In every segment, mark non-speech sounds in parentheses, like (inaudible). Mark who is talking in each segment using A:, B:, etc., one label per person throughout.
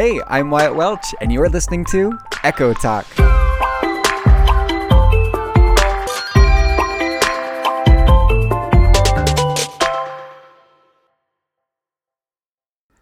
A: Hey, I'm Wyatt Welch, and you're listening to Echo Talk.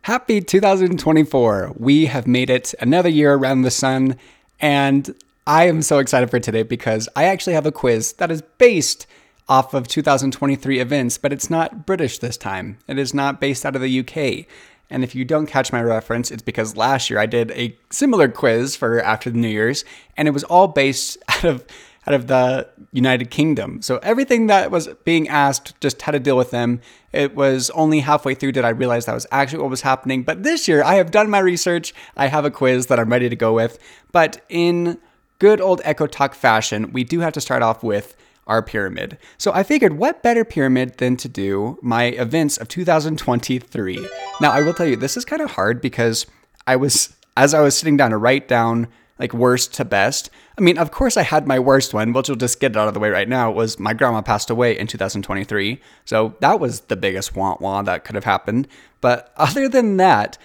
A: Happy 2024. We have made it another year around the sun, and I am so excited for today because I actually have a quiz that is based off of 2023 events, but it's not British this time. It is not based out of the UK. And if you don't catch my reference, it's because last year I did a similar quiz for after the New Year's, and it was all based (laughs) out of out of the United Kingdom. So everything that was being asked just had to deal with them. It was only halfway through did I realize that was actually what was happening. But this year I have done my research. I have a quiz that I'm ready to go with. But in good old Echo Talk fashion, we do have to start off with our pyramid. So I figured what better pyramid than to do my events of 2023. Now I will tell you this is kind of hard because I was as I was sitting down to write down like worst to best. I mean, of course I had my worst one, which we'll just get it out of the way right now, was my grandma passed away in 2023. So that was the biggest wah wah that could have happened. But other than that,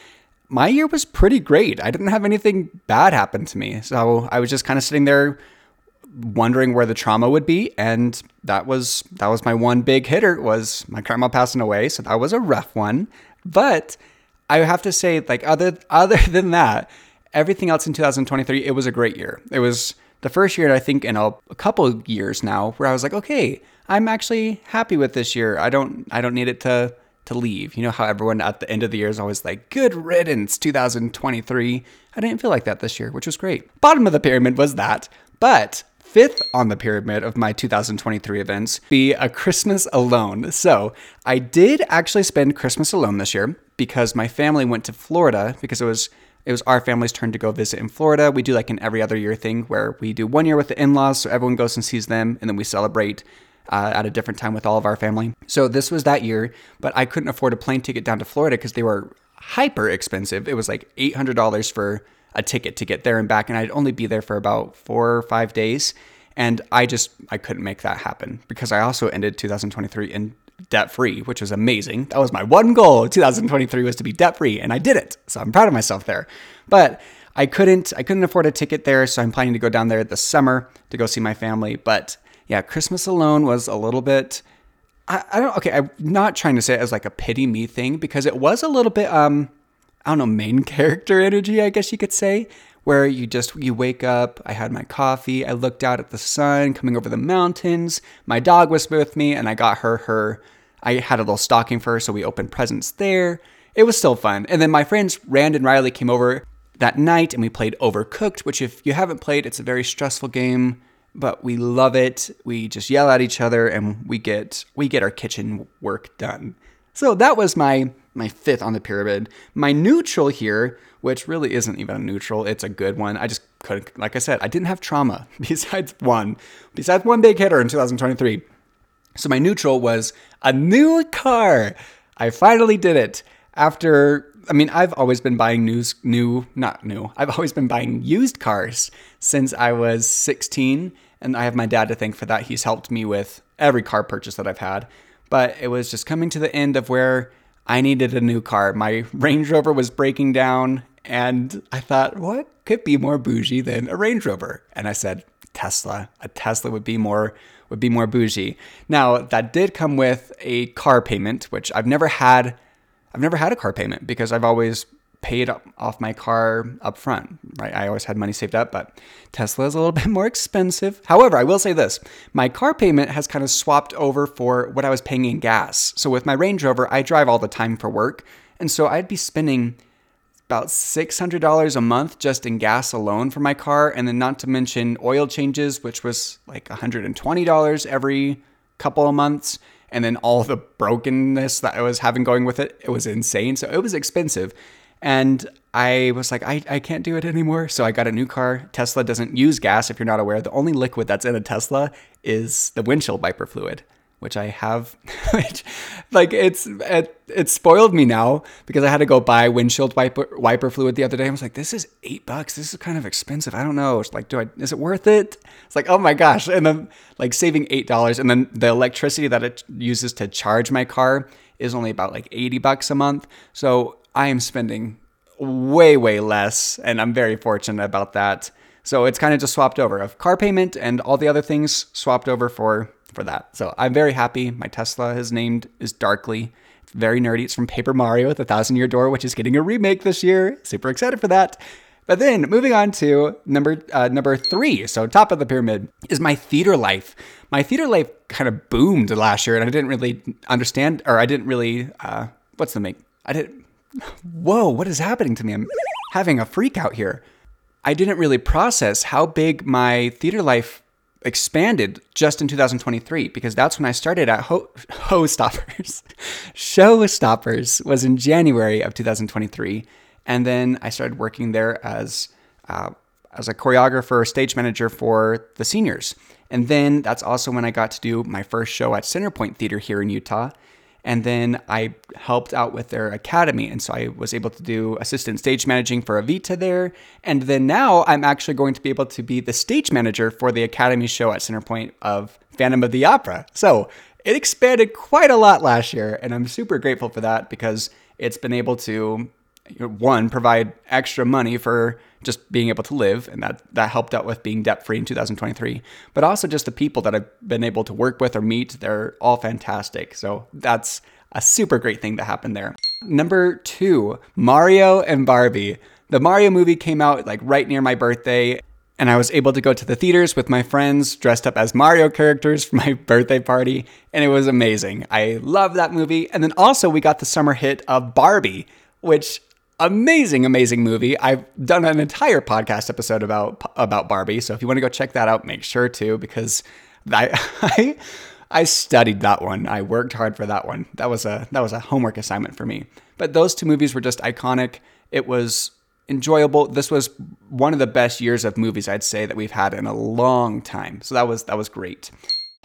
A: my year was pretty great. I didn't have anything bad happen to me. So I was just kind of sitting there wondering where the trauma would be and that was that was my one big hitter was my grandma passing away so that was a rough one. But i have to say like other other (laughs) than that everything else in 2023 it was a great year. It was the first year i think in a, a couple years now where i was like okay i'm actually happy with this year. I don't i don't need it to to leave. You know how everyone at the end of the year is always like good riddance 2023 i didn't feel like that this year which was great. Bottom of the pyramid was that but fifth on the pyramid of my 2023 events be a Christmas alone. So I did actually spend Christmas alone this year because my family went to Florida because it was it was our family's turn to go visit in Florida. We do like an every other year thing where we do one year with the in-laws, so everyone goes and sees them, and then we celebrate uh, at a different time with all of our family. So this was that year, but I couldn't afford a plane ticket down to Florida because they were hyper expensive. It was like eight hundred dollars for a ticket to get there and back, and I'd only be there for about four or five days. And I just I couldn't make that happen because I also ended 2023 in debt free, which was amazing. That was my one goal. 2023 was to be debt free, and I did it. So I'm proud of myself there. But I couldn't I couldn't afford a ticket there, so I'm planning to go down there this summer to go see my family. But yeah, Christmas alone was a little bit. I, I don't okay. I'm not trying to say it as like a pity me thing because it was a little bit um I don't know, main character energy, I guess you could say, where you just you wake up, I had my coffee, I looked out at the sun coming over the mountains. My dog was with me and I got her her I had a little stocking for her, so we opened presents there. It was still fun. And then my friends Rand and Riley came over that night and we played Overcooked, which if you haven't played, it's a very stressful game, but we love it. We just yell at each other and we get we get our kitchen work done. So that was my my fifth on the pyramid. My neutral here, which really isn't even a neutral, it's a good one. I just couldn't, like I said, I didn't have trauma (laughs) besides one, besides one big hitter in 2023. So my neutral was a new car. I finally did it after. I mean, I've always been buying news, new, not new. I've always been buying used cars since I was 16, and I have my dad to thank for that. He's helped me with every car purchase that I've had. But it was just coming to the end of where I needed a new car. My Range Rover was breaking down, and I thought, what could be more bougie than a Range Rover? And I said, Tesla. A Tesla would be more would be more bougie. Now that did come with a car payment, which I've never had. I've never had a car payment because I've always paid off my car up front, right? I always had money saved up, but Tesla is a little (laughs) bit more expensive. However, I will say this my car payment has kind of swapped over for what I was paying in gas. So with my Range Rover, I drive all the time for work. And so I'd be spending about $600 a month just in gas alone for my car. And then not to mention oil changes, which was like $120 every couple of months. And then all the brokenness that I was having going with it, it was insane. So it was expensive. And I was like, I, I can't do it anymore. So I got a new car. Tesla doesn't use gas, if you're not aware. The only liquid that's in a Tesla is the windshield wiper fluid, which I have. (laughs) Which, like it's it, it spoiled me now because I had to go buy windshield wiper wiper fluid the other day. I was like, this is eight bucks. This is kind of expensive. I don't know. It's like, do I? Is it worth it? It's like, oh my gosh! And then like saving eight dollars, and then the electricity that it uses to charge my car is only about like eighty bucks a month. So I am spending way, way less, and I'm very fortunate about that. So it's kind of just swapped over of car payment and all the other things swapped over for for that. So I'm very happy. My Tesla is named is Darkly. It's very nerdy. It's from Paper Mario, The Thousand Year Door, which is getting a remake this year. Super excited for that. But then moving on to number uh, number three, so top of the pyramid is my theater life. My theater life kind of boomed last year, and I didn't really understand, or I didn't really, uh, what's the make? I didn't. Whoa, what is happening to me? I'm having a freak out here. I didn't really process how big my theater life expanded just in 2023 because that's when I started at Ho, (laughs) Ho Stoppers. (laughs) Showstoppers was in January of 2023, and then I started working there as uh, as a choreographer, stage manager for the seniors. And then that's also when I got to do my first show at Centerpoint Theater here in Utah. And then I helped out with their academy. And so I was able to do assistant stage managing for Evita there. And then now I'm actually going to be able to be the stage manager for the academy show at Centerpoint of Phantom of the Opera. So it expanded quite a lot last year. And I'm super grateful for that because it's been able to, one, provide extra money for just being able to live, and that that helped out with being debt free in 2023. But also just the people that I've been able to work with or meet, they're all fantastic. So that's a super great thing that happened there. Number two, Mario and Barbie. The Mario movie came out like right near my birthday, and I was able to go to the theaters with my friends dressed up as Mario characters for my (laughs) birthday party, and it was amazing. I love that movie. And then also, we got the summer hit of Barbie, which amazing, amazing movie. I've done an entire podcast episode about about Barbie, so if you want to go check that out, make sure to because I (laughs) I, I studied that one. I worked hard for that one. That was a that was a homework assignment for me. But those two movies were just iconic. It was enjoyable. This was one of the best years of movies I'd say that we've had in a long time. So that was that was great.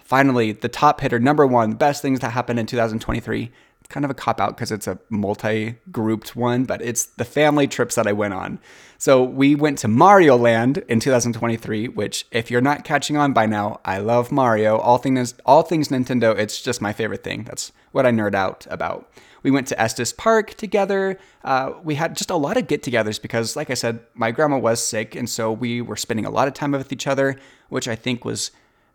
A: Finally, the top hitter number 1, best things that happened in 2023 kind of a cop out because it's a multi grouped one, but it's the family trips that I went on. So we went to Mario Land in 2023, which if you're not catching on by now, I love Mario. All things all things Nintendo, it's just my favorite thing. That's what I nerd out about. We went to Estes Park together. Uh, we had just a lot of get togethers because, like I said, my grandma was sick. And so we were spending a lot of time with each other, which I think was,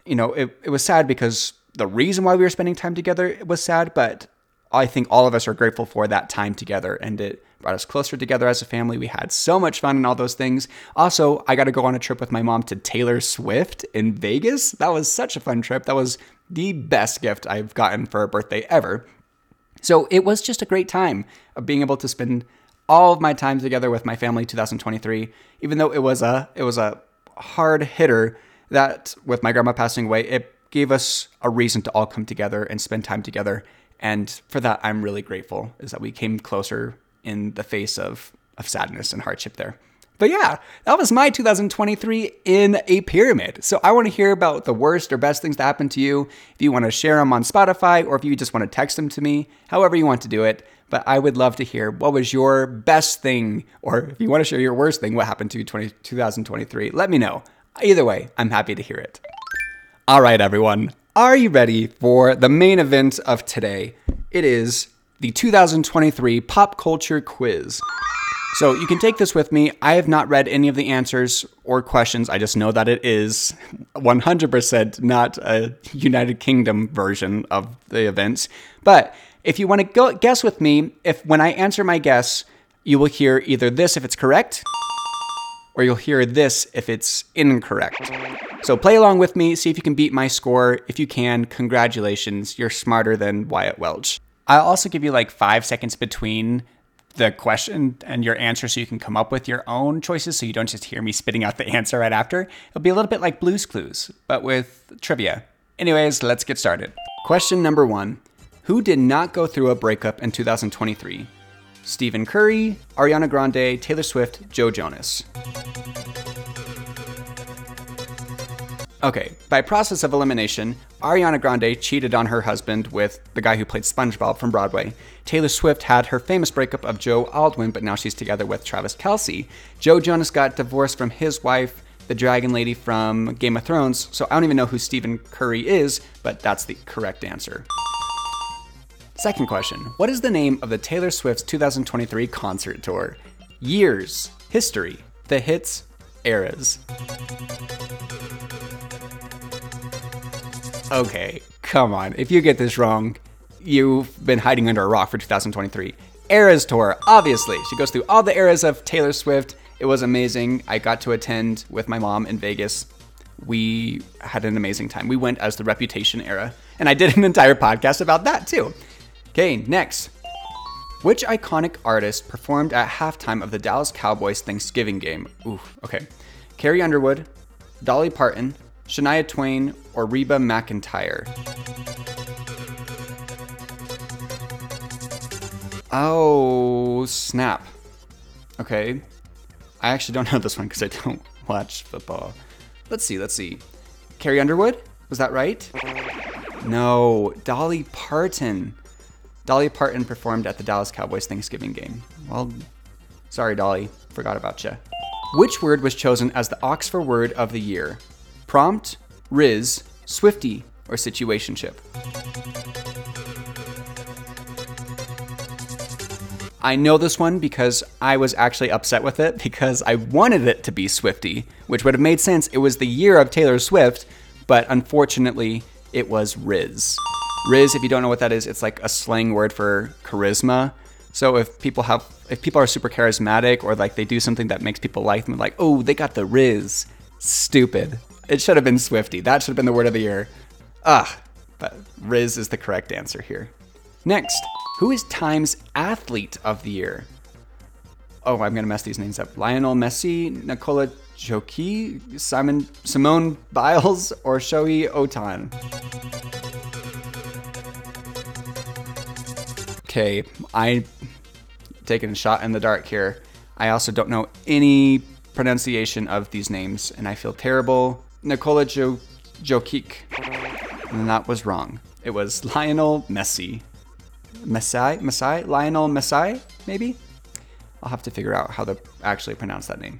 A: you know, it, it was sad because the reason why we were spending time together was sad, but I think all of us are grateful for that time together and it brought us closer together as a family. We had so much fun and all those things. Also, I got to go on a trip with my mom to Taylor Swift in Vegas. That was such a fun trip. That was the best gift I've gotten for a birthday ever. So it was just a great time of being able to spend all of my time together with my family 2023 even though it was a it was a hard hitter that with my grandma passing away it gave us a reason to all come together and spend time together and for that, I'm really grateful is that we came closer in the face of, of sadness and hardship there. But yeah, that was my 2023 in a pyramid. So I want to hear about the worst or best things that happened to you. If you want to share them on Spotify or if you just want to text them to me, however you want to do it. But I would love to hear what was your best thing, or if you want to share your worst thing, what happened to you 20, 2023. Let me know. Either way, I'm happy to hear it. All right, everyone. Are you ready for the main event of today? It is the 2023 Pop Culture Quiz. So you can take this with me. I have not read any of the answers or questions. I just know that it is 100% not a United Kingdom version of the events. But if you want to go guess with me, if when I answer my guess, you will hear either this if it's correct or you'll hear this if it's incorrect. So play along with me, see if you can beat my score. If you can, congratulations, you're smarter than Wyatt Welch. I'll also give you like five seconds between the question and your answer so you can come up with your own choices so you don't just hear me spitting out the (laughs) answer right after. It'll be a little bit like Blue's Clues, but with trivia. Anyways, let's get started. Question number one Who did not go through a breakup in 2023? Stephen Curry, Ariana Grande, Taylor Swift, Joe Jonas. Okay, by process of elimination, Ariana Grande cheated on her husband with the guy who played SpongeBob from Broadway. Taylor Swift had her famous breakup of Joe Alwyn, but now she's together with Travis Kelce. Joe Jonas got divorced from his wife, the dragon lady from Game of Thrones, so I don't even know who Stephen Curry is, but that's the correct answer. Second question What is the name of the Taylor Swift's 2023 concert tour? years, history, the hits, eras. Okay, come on. If you get this wrong, you've been hiding under a rock for 2023. Eras Tour, obviously. She goes through all the eras of Taylor Swift. It was amazing. I got to attend with my mom in Vegas. We had an amazing time. We went as the Reputation era, and I did an entire podcast about that too. Okay, next. Which iconic artist performed at halftime of the Dallas Cowboys Thanksgiving game? Ooh, okay. Carrie Underwood, Dolly Parton, Shania Twain, or Reba McEntire? Oh, snap. Okay. I actually don't (laughs) know this one because I don't watch football. Let's see, let's see. Carrie Underwood? Was that right? No, Dolly Parton. Dolly Parton performed at the Dallas Cowboys Thanksgiving game. Well, sorry, Dolly. Forgot about you. Which word was chosen as the Oxford word of the year? Prompt, Rizz, Swifty, or Situationship? I know this one because I was actually upset with it because I wanted it to be Swifty, which would have made sense. It was the year of Taylor Swift, but unfortunately, it was Rizz. Rizz, if you don't know what that is, it's like a slang word for charisma. So if people have, if people are super charismatic or like they do something that makes people like them, like, oh, they got the Rizz. Stupid. It should have been Swifty. That should have been the word of the year. Ah, but Rizz is the correct answer here. Next, who is Time's Athlete of the Year? Oh, I'm gonna mess these names up. Lionel Messi, Nikola Jokic, Simon Simone Biles, or Shohei Ohtani? Okay, I taking a shot in the dark here. I also don't know any pronunciation of these names, and I feel terrible. Nikola jo- Jokic, and that was wrong. It was Lionel Messi. Messi, Messi, Lionel Messi, maybe. I'll have to figure out how to actually pronounce that name.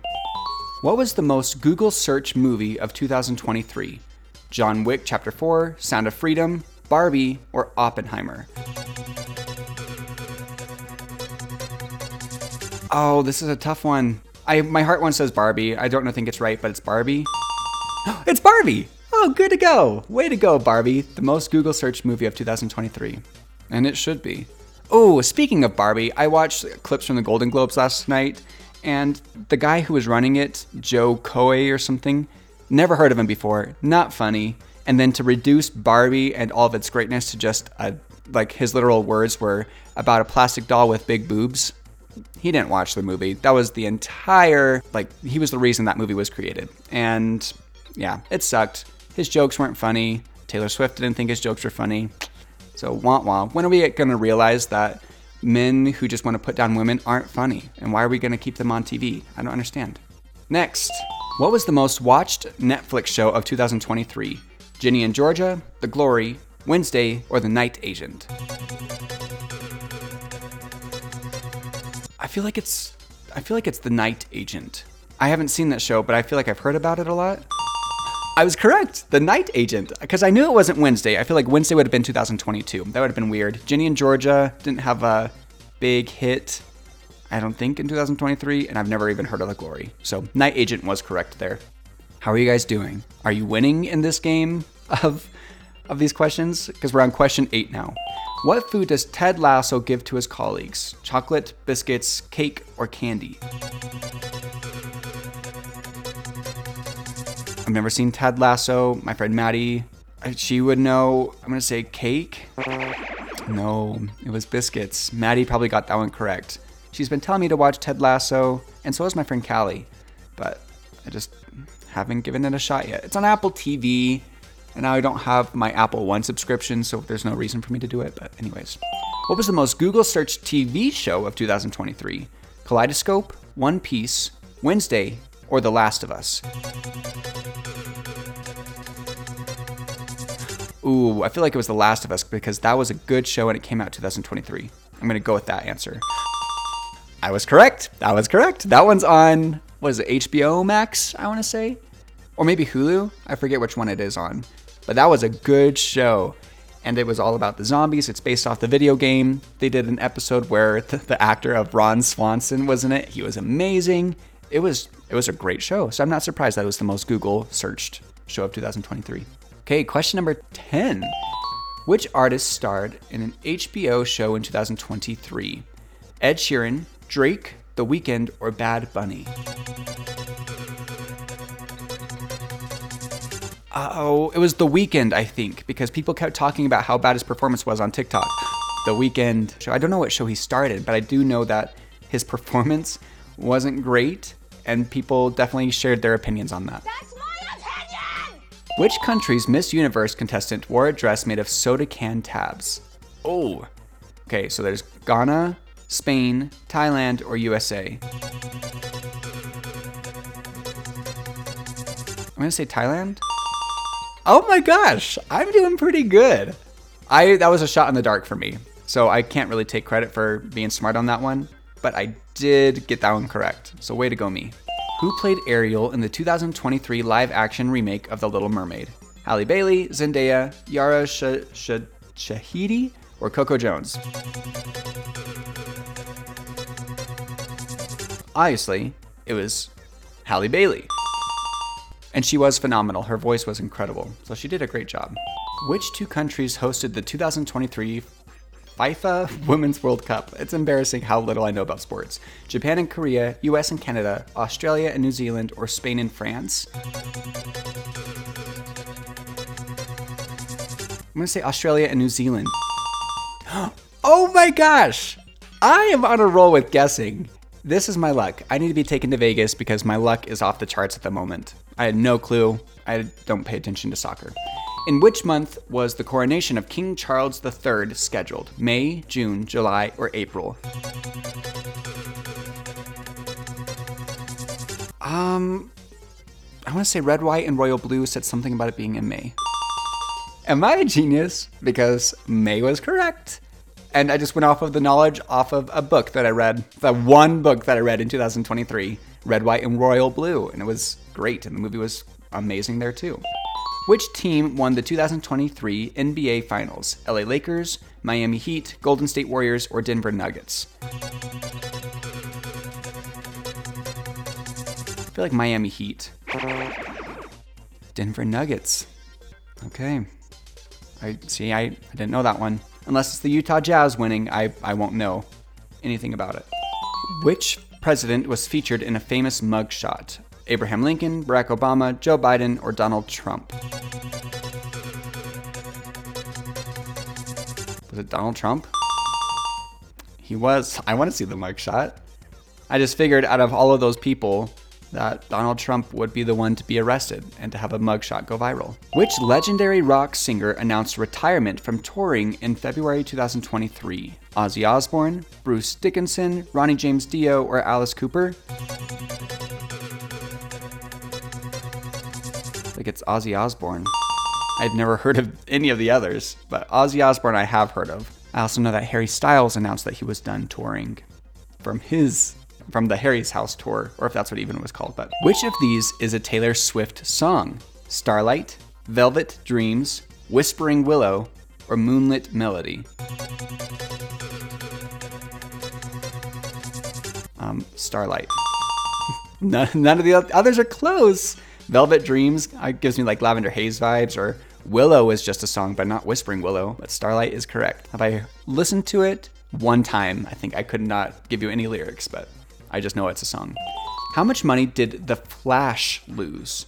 A: What was the most Google search movie of 2023? John Wick Chapter 4, Sound of Freedom, Barbie, or Oppenheimer? Oh, this is a tough one. I my heart one says Barbie. I don't know think it's right, but it's Barbie. (gasps) it's Barbie. Oh, good to go. Way to go, Barbie. The most Google searched movie of 2023. And it should be. Oh, speaking of Barbie, I watched clips from the Golden Globes last night, and the guy who was running it, Jo Koy or something, never heard of him before, not funny. And then to reduce Barbie and all of its greatness to just a, like his literal words were about a plastic doll with big boobs. He didn't watch the movie. That was the entire, like, he was the reason that movie was created. And yeah, it sucked. His jokes weren't funny. Taylor Swift didn't think his jokes were funny. So, wah wah. When are we going to realize that men who just want to put down women aren't funny? And why are we going to keep them on TV? I don't understand. Next, what was the most watched Netflix show of 2023? Ginny and Georgia, The Glory, Wednesday, or The Night Agent? Feel like it's I feel like it's The Night Agent. I haven't seen that show, but I feel like I've heard about it a lot. I was correct. The Night Agent. Because I knew it wasn't Wednesday. I feel like Wednesday would have been 2022. That would have been weird. Ginny and Georgia didn't have a big hit, I don't think, in 2023. And I've never even heard of The Glory. So Night Agent was correct there. How are you guys doing? Are you winning in this game of, of these questions? Because we're on question eight now. What food does Ted Lasso give to his colleagues? Chocolate, biscuits, cake, or candy? I've never seen Ted Lasso. My friend Maddie, uh, she would know. I'm gonna say cake. No, it was biscuits. Maddie probably got that one correct. She's been telling me to watch Ted Lasso, and so has my friend Callie, but I just haven't given it a shot yet. It's on Apple TV, and now I don't have my Apple One subscription, so there's no reason for me to do it. But, anyways, what was the most Google search TV show of 2023? Kaleidoscope, One Piece, Wednesday, or The Last of Us? Ooh, I feel like it was The Last of Us because that was a good show and it came out 2023. I'm gonna go with that answer. I was correct. That was correct. That one's on what is it, HBO Max? I want to say, or maybe Hulu. I forget which one it is on. But that was a good show. and it was all about the zombies. It's based off the video game. They did an episode where (laughs) the, the actor of Ron Swanson was in it. He was amazing. It was it was a great show. So I'm not surprised that it was the most Google searched show of 2023. Okay, question number 10. Which artist starred in an HBO show in 2023? Ed Sheeran, Drake, The Weeknd, or Bad Bunny? Oh, it was The Weeknd, I think, because people kept talking about how bad his performance was on TikTok. The Weeknd show. I don't know what show he started, but I do know that his (laughs) performance wasn't great, and people definitely shared their opinions on that.
B: That's my opinion!
A: Which country's Miss Universe contestant wore a dress made of soda can tabs? Oh. Okay, so there's Ghana, Spain, Thailand, or USA. I'm gonna say Thailand. Oh my gosh, I'm doing pretty good. I that was a shot in the dark for me, so I can't really take credit for being smart on that one, but I did get that one correct. So way to go, me. Who played Ariel in the 2023 live-action remake of The Little Mermaid? Halle Bailey, Zendaya, Yara Sh- Sh- Shahidi, or Coco Jones? Obviously, it was Halle Bailey. And she was phenomenal. Her voice was incredible. So she did a great job. Which two countries hosted the 2023 FIFA Women's World Cup? It's embarrassing how little I know about sports. Japan and Korea, US and Canada, Australia and New Zealand, or Spain and France? I'm gonna say Australia and New Zealand. (gasps) Oh my gosh! I am on a roll with guessing. This is my luck. I need to be taken to Vegas because my luck is off the charts at the moment. I had no clue. I don't pay attention to soccer. In which month was the coronation of King Charles III scheduled? May, June, July, or April? Um, I want to say red, white, and royal blue said something about it being in May. Am I a genius? Because May was correct. And I just went off of the knowledge off of a book that I read, the one book that I read in 2023, Red, White, and Royal Blue. And it was great. And the movie was amazing there too. Which team won the 2023 NBA Finals? LA Lakers, Miami Heat, Golden State Warriors, or Denver Nuggets? I feel like Miami Heat. Denver Nuggets. Okay. I see. I, I didn't know that one. Unless it's the Utah Jazz winning, I, I won't know anything about it. Which president was featured in a famous mugshot? Abraham Lincoln, Barack Obama, Joe Biden, or Donald Trump? Was it Donald Trump? He was. I want to see the mugshot. I just figured out of all of those people, that Donald Trump would be the one to be arrested and to have a mugshot go viral. Which legendary rock singer announced retirement from touring in February 2023? Ozzy Osbourne, Bruce Dickinson, Ronnie James Dio, or Alice Cooper? Like it's Ozzy Osbourne. I've never heard of any of the others, but Ozzy Osbourne I have heard of. I also know that Harry Styles announced that he was done touring from his from the Harry's House tour, or if that's what even was called. But which of these is a Taylor Swift song? Starlight, Velvet Dreams, Whispering Willow, or Moonlit Melody? Um, Starlight. (laughs) none, none of the others are close. Velvet Dreams uh, gives me like Lavender Haze vibes, or Willow is just a song, but not Whispering Willow. But Starlight is correct. Have I listened to it one time? I think I could not give you any lyrics, but I just know it's a song. How much money did The Flash lose?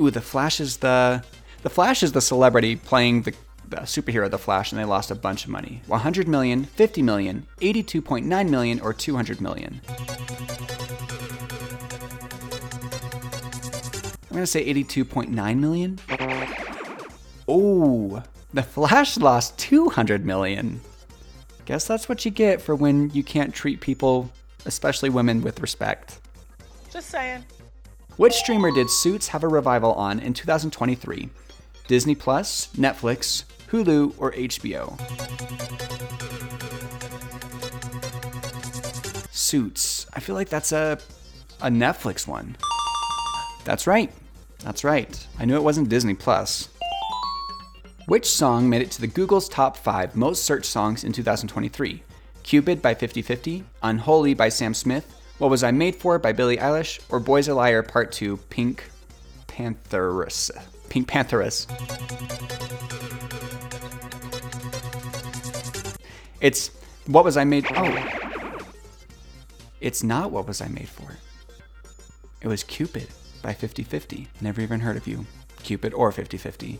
A: Ooh, The Flash is the The Flash is the celebrity playing the, the superhero The Flash and they lost a bunch of money. 100 million, 50 million, 82.9 million or 200 million. I'm going to say 82.9 million. Oh, The Flash lost 200 million. Guess that's what you get for when you can't treat people especially women with respect.
B: Just saying.
A: Which streamer did Suits have a revival on in 2023? Disney Plus, Netflix, Hulu, or HBO? Suits. I feel like that's a a Netflix one. That's right. That's right. I knew it wasn't Disney Plus. Which song made it to the Google's top 5 most searched songs in 2023? Cupid by 5050, Unholy by Sam Smith, What Was I Made For by Billie Eilish, or Boys a Liar Part 2 Pink Pantherus? PinkPantheress. It's What Was I Made Oh. It's not What Was I Made For. It was Cupid by 5050. Never even heard of you. Cupid or 5050.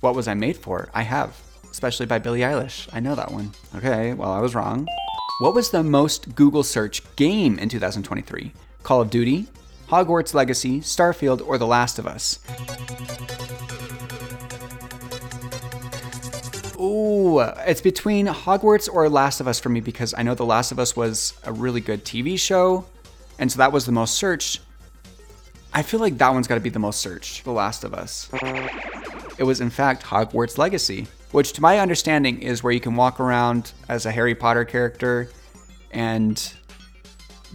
A: What Was I Made For? I have, especially by Billie Eilish. I know that one. Okay, well, I was wrong. What was the most Google search game in 2023? Call of Duty, Hogwarts Legacy, Starfield, or The Last of Us? Ooh, it's between Hogwarts or Last of Us for me because I know The Last of Us was a really good TV show, and so that was the most searched. I feel like that one's got to be the most searched, The Last of Us. It was, in fact, Hogwarts Legacy, which, to my understanding, is where you can walk around as a Harry Potter character and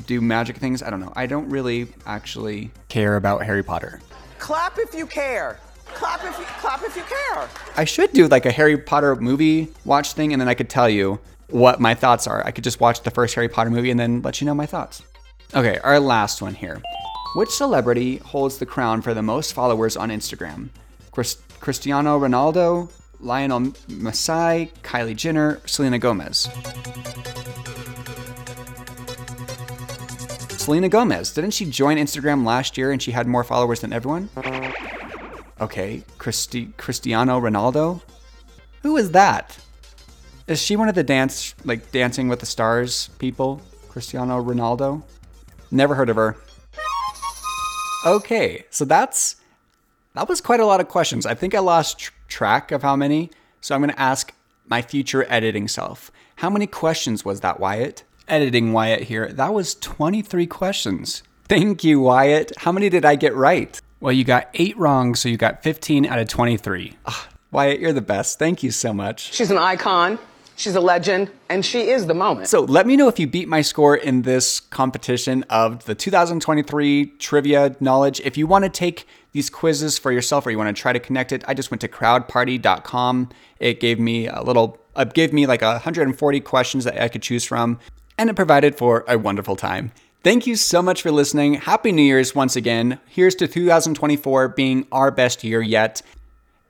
A: do magic things. I don't know. I don't really actually care about Harry Potter.
B: Clap if you care. Clap if you clap if you care.
A: I should do like a Harry Potter movie watch thing, and then I could tell you what my thoughts are. I could just watch the first Harry Potter movie and then let you know my thoughts. Okay, our last one here. Which celebrity holds the crown for the most followers on Instagram? Chris- Cristiano Ronaldo, Lionel Messi, Kylie Jenner, Selena Gomez. Selena Gomez. Didn't she join Instagram last year and she had more followers than everyone? Okay, Christi- Cristiano Ronaldo. Who is that? Is she one of the dance like Dancing with the Stars people? Cristiano Ronaldo? Never heard of her. Okay, so that's that was quite a lot of questions. I think I lost track of how many. So I'm going to ask my future editing self. How many questions was that, Wyatt? Editing Wyatt here. That was 23 questions. Thank you, Wyatt. How many did I get right? Well, you got eight wrong, so you got 15 out of 23. Ah, Wyatt, you're the best. Thank you so much.
B: She's an icon. She's a legend, and she is the moment.
A: So let me know if you beat my score in this competition of the 2023 trivia knowledge. If you want to take these quizzes for yourself or you want to try to connect it, I just went to crowdparty.com. It gave me a little, it gave me like 140 questions that I could choose from, and it provided for a wonderful time. Thank you so much for listening. Happy New Year's once again. Here's to 2024 being our best year yet.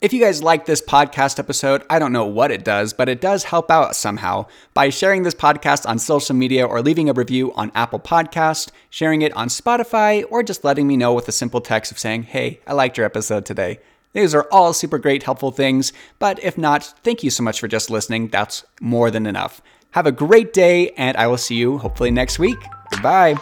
A: If you guys like this podcast episode, I don't know what it does, but it does help out somehow by sharing this podcast on social media or leaving a review on Apple Podcast, sharing it on Spotify, or just letting me know with a simple text of saying, "Hey, I liked your episode today." These are all super great helpful things, but if not, thank you so much for just listening. That's more than enough. Have a great day, and I will see you hopefully next week. Goodbye.